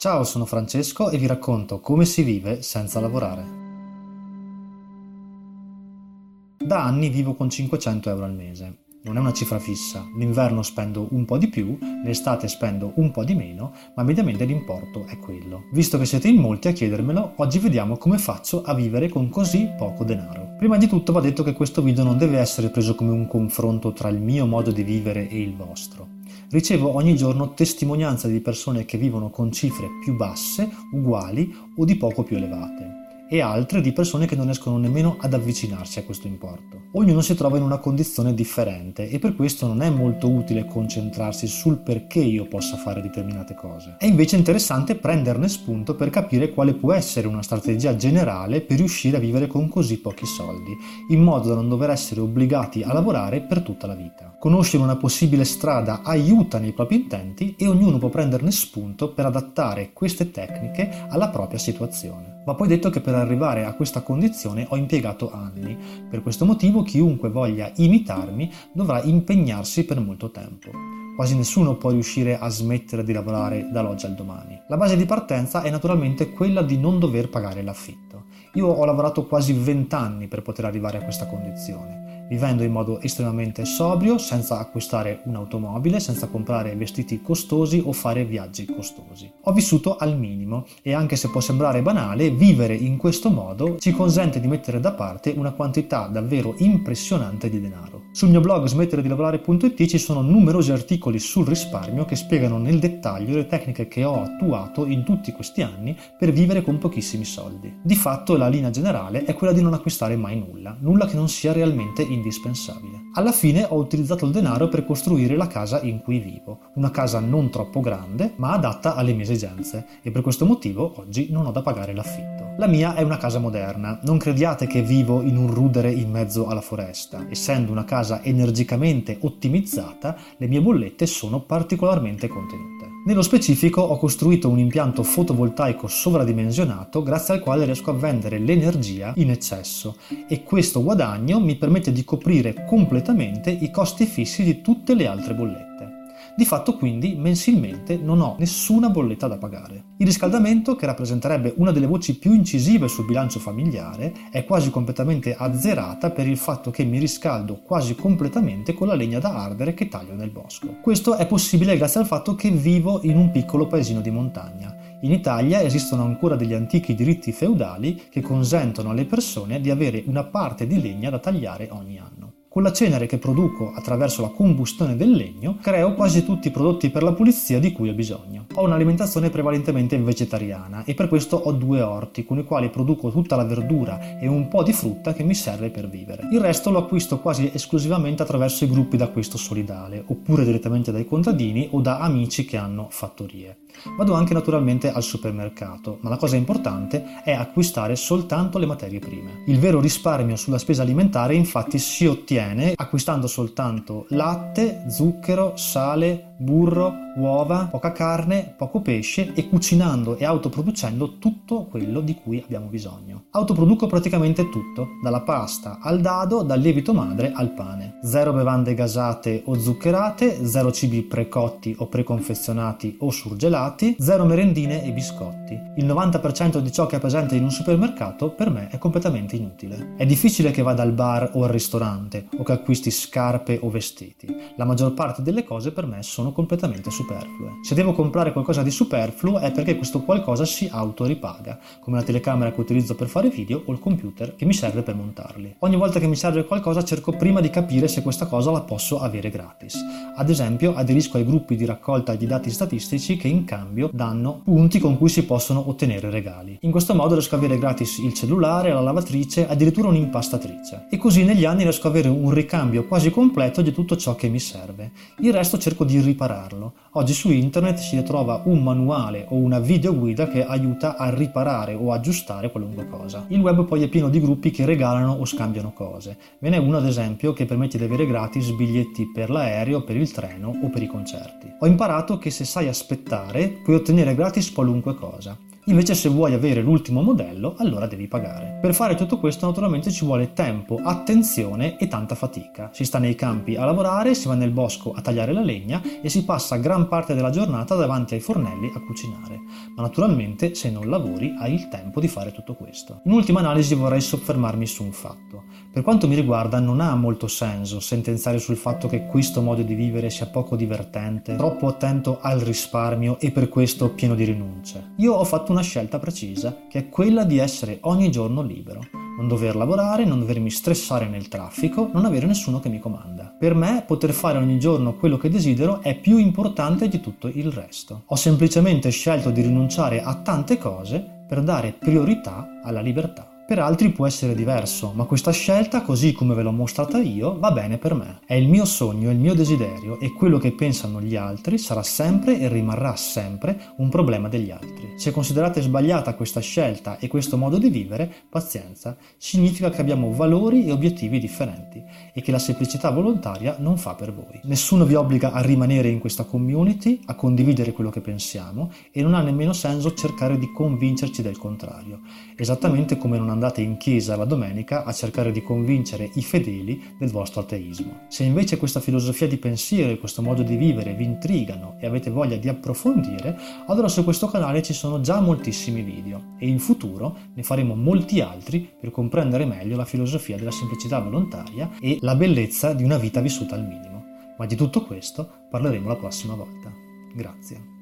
Ciao, sono Francesco e vi racconto come si vive senza lavorare. Da anni vivo con 500 euro al mese. Non è una cifra fissa, l'inverno spendo un po' di più, l'estate spendo un po' di meno, ma mediamente l'importo è quello. Visto che siete in molti a chiedermelo, oggi vediamo come faccio a vivere con così poco denaro. Prima di tutto va detto che questo video non deve essere preso come un confronto tra il mio modo di vivere e il vostro. Ricevo ogni giorno testimonianze di persone che vivono con cifre più basse, uguali o di poco più elevate e altre di persone che non riescono nemmeno ad avvicinarsi a questo importo. Ognuno si trova in una condizione differente e per questo non è molto utile concentrarsi sul perché io possa fare determinate cose. È invece interessante prenderne spunto per capire quale può essere una strategia generale per riuscire a vivere con così pochi soldi, in modo da non dover essere obbligati a lavorare per tutta la vita. Conoscere una possibile strada aiuta nei propri intenti e ognuno può prenderne spunto per adattare queste tecniche alla propria situazione. Va poi detto che per arrivare a questa condizione ho impiegato anni. Per questo motivo chiunque voglia imitarmi dovrà impegnarsi per molto tempo. Quasi nessuno può riuscire a smettere di lavorare dall'oggi al domani. La base di partenza è naturalmente quella di non dover pagare l'affitto. Io ho lavorato quasi 20 anni per poter arrivare a questa condizione vivendo in modo estremamente sobrio, senza acquistare un'automobile, senza comprare vestiti costosi o fare viaggi costosi. Ho vissuto al minimo e anche se può sembrare banale, vivere in questo modo ci consente di mettere da parte una quantità davvero impressionante di denaro. Sul mio blog smettere di lavorare.it ci sono numerosi articoli sul risparmio che spiegano nel dettaglio le tecniche che ho attuato in tutti questi anni per vivere con pochissimi soldi. Di fatto la linea generale è quella di non acquistare mai nulla, nulla che non sia realmente in indispensabile. Alla fine ho utilizzato il denaro per costruire la casa in cui vivo, una casa non troppo grande ma adatta alle mie esigenze e per questo motivo oggi non ho da pagare l'affitto. La mia è una casa moderna, non crediate che vivo in un rudere in mezzo alla foresta. Essendo una casa energicamente ottimizzata, le mie bollette sono particolarmente contenute. Nello specifico ho costruito un impianto fotovoltaico sovradimensionato grazie al quale riesco a vendere l'energia in eccesso e questo guadagno mi permette di coprire completamente i costi fissi di tutte le altre bollette. Di fatto quindi mensilmente non ho nessuna bolletta da pagare. Il riscaldamento, che rappresenterebbe una delle voci più incisive sul bilancio familiare, è quasi completamente azzerata per il fatto che mi riscaldo quasi completamente con la legna da ardere che taglio nel bosco. Questo è possibile grazie al fatto che vivo in un piccolo paesino di montagna. In Italia esistono ancora degli antichi diritti feudali che consentono alle persone di avere una parte di legna da tagliare ogni anno. Con la cenere che produco attraverso la combustione del legno, creo quasi tutti i prodotti per la pulizia di cui ho bisogno. Ho un'alimentazione prevalentemente vegetariana e per questo ho due orti con i quali produco tutta la verdura e un po' di frutta che mi serve per vivere. Il resto lo acquisto quasi esclusivamente attraverso i gruppi d'acquisto solidale, oppure direttamente dai contadini o da amici che hanno fattorie. Vado anche naturalmente al supermercato, ma la cosa importante è acquistare soltanto le materie prime. Il vero risparmio sulla spesa alimentare infatti si ottiene acquistando soltanto latte, zucchero, sale, burro, uova, poca carne, poco pesce e cucinando e autoproducendo tutto quello di cui abbiamo bisogno. Autoproduco praticamente tutto, dalla pasta al dado, dal lievito madre al pane. Zero bevande gasate o zuccherate, zero cibi precotti o preconfezionati o surgelati, zero merendine e biscotti. Il 90% di ciò che è presente in un supermercato per me è completamente inutile. È difficile che vada al bar o al ristorante o che acquisti scarpe o vestiti. La maggior parte delle cose per me sono completamente superflue. Se devo comprare qualcosa di superfluo è perché questo qualcosa si autoripaga, come la telecamera che utilizzo per fare video o il computer che mi serve per montarli. Ogni volta che mi serve qualcosa cerco prima di capire se questa cosa la posso avere gratis. Ad esempio aderisco ai gruppi di raccolta di dati statistici che in cambio danno punti con cui si possono ottenere regali. In questo modo riesco ad avere gratis il cellulare, la lavatrice, addirittura un'impastatrice. E così negli anni riesco ad avere un ricambio quasi completo di tutto ciò che mi serve. Il resto cerco di ripararlo. Oggi su internet si trova un manuale o una videoguida che aiuta a riparare o aggiustare qualunque cosa. Il web poi è pieno di gruppi che regalano o scambiano cose. Ve n'è uno ad esempio che permette di avere gratis biglietti per l'aereo, per il treno o per i concerti. Ho imparato che se sai aspettare puoi ottenere gratis qualunque cosa. Invece se vuoi avere l'ultimo modello, allora devi pagare. Per fare tutto questo naturalmente ci vuole tempo, attenzione e tanta fatica. Si sta nei campi a lavorare, si va nel bosco a tagliare la legna e si passa gran parte della giornata davanti ai fornelli a cucinare. Ma naturalmente se non lavori hai il tempo di fare tutto questo. In ultima analisi vorrei soffermarmi su un fatto. Per quanto mi riguarda non ha molto senso sentenziare sul fatto che questo modo di vivere sia poco divertente, troppo attento al risparmio e per questo pieno di rinunce. Io ho fatto una scelta precisa, che è quella di essere ogni giorno libero. Non dover lavorare, non dovermi stressare nel traffico, non avere nessuno che mi comanda. Per me poter fare ogni giorno quello che desidero è più importante di tutto il resto. Ho semplicemente scelto di rinunciare a tante cose per dare priorità alla libertà. Per altri può essere diverso, ma questa scelta, così come ve l'ho mostrata io, va bene per me. È il mio sogno, il mio desiderio e quello che pensano gli altri sarà sempre e rimarrà sempre un problema degli altri. Se considerate sbagliata questa scelta e questo modo di vivere, pazienza, significa che abbiamo valori e obiettivi differenti e che la semplicità volontaria non fa per voi. Nessuno vi obbliga a rimanere in questa community, a condividere quello che pensiamo e non ha nemmeno senso cercare di convincerci del contrario, esattamente come non andate in chiesa la domenica a cercare di convincere i fedeli del vostro ateismo. Se invece questa filosofia di pensiero e questo modo di vivere vi intrigano e avete voglia di approfondire, allora su questo canale ci sono già moltissimi video e in futuro ne faremo molti altri per comprendere meglio la filosofia della semplicità volontaria e la bellezza di una vita vissuta al minimo. Ma di tutto questo parleremo la prossima volta. Grazie.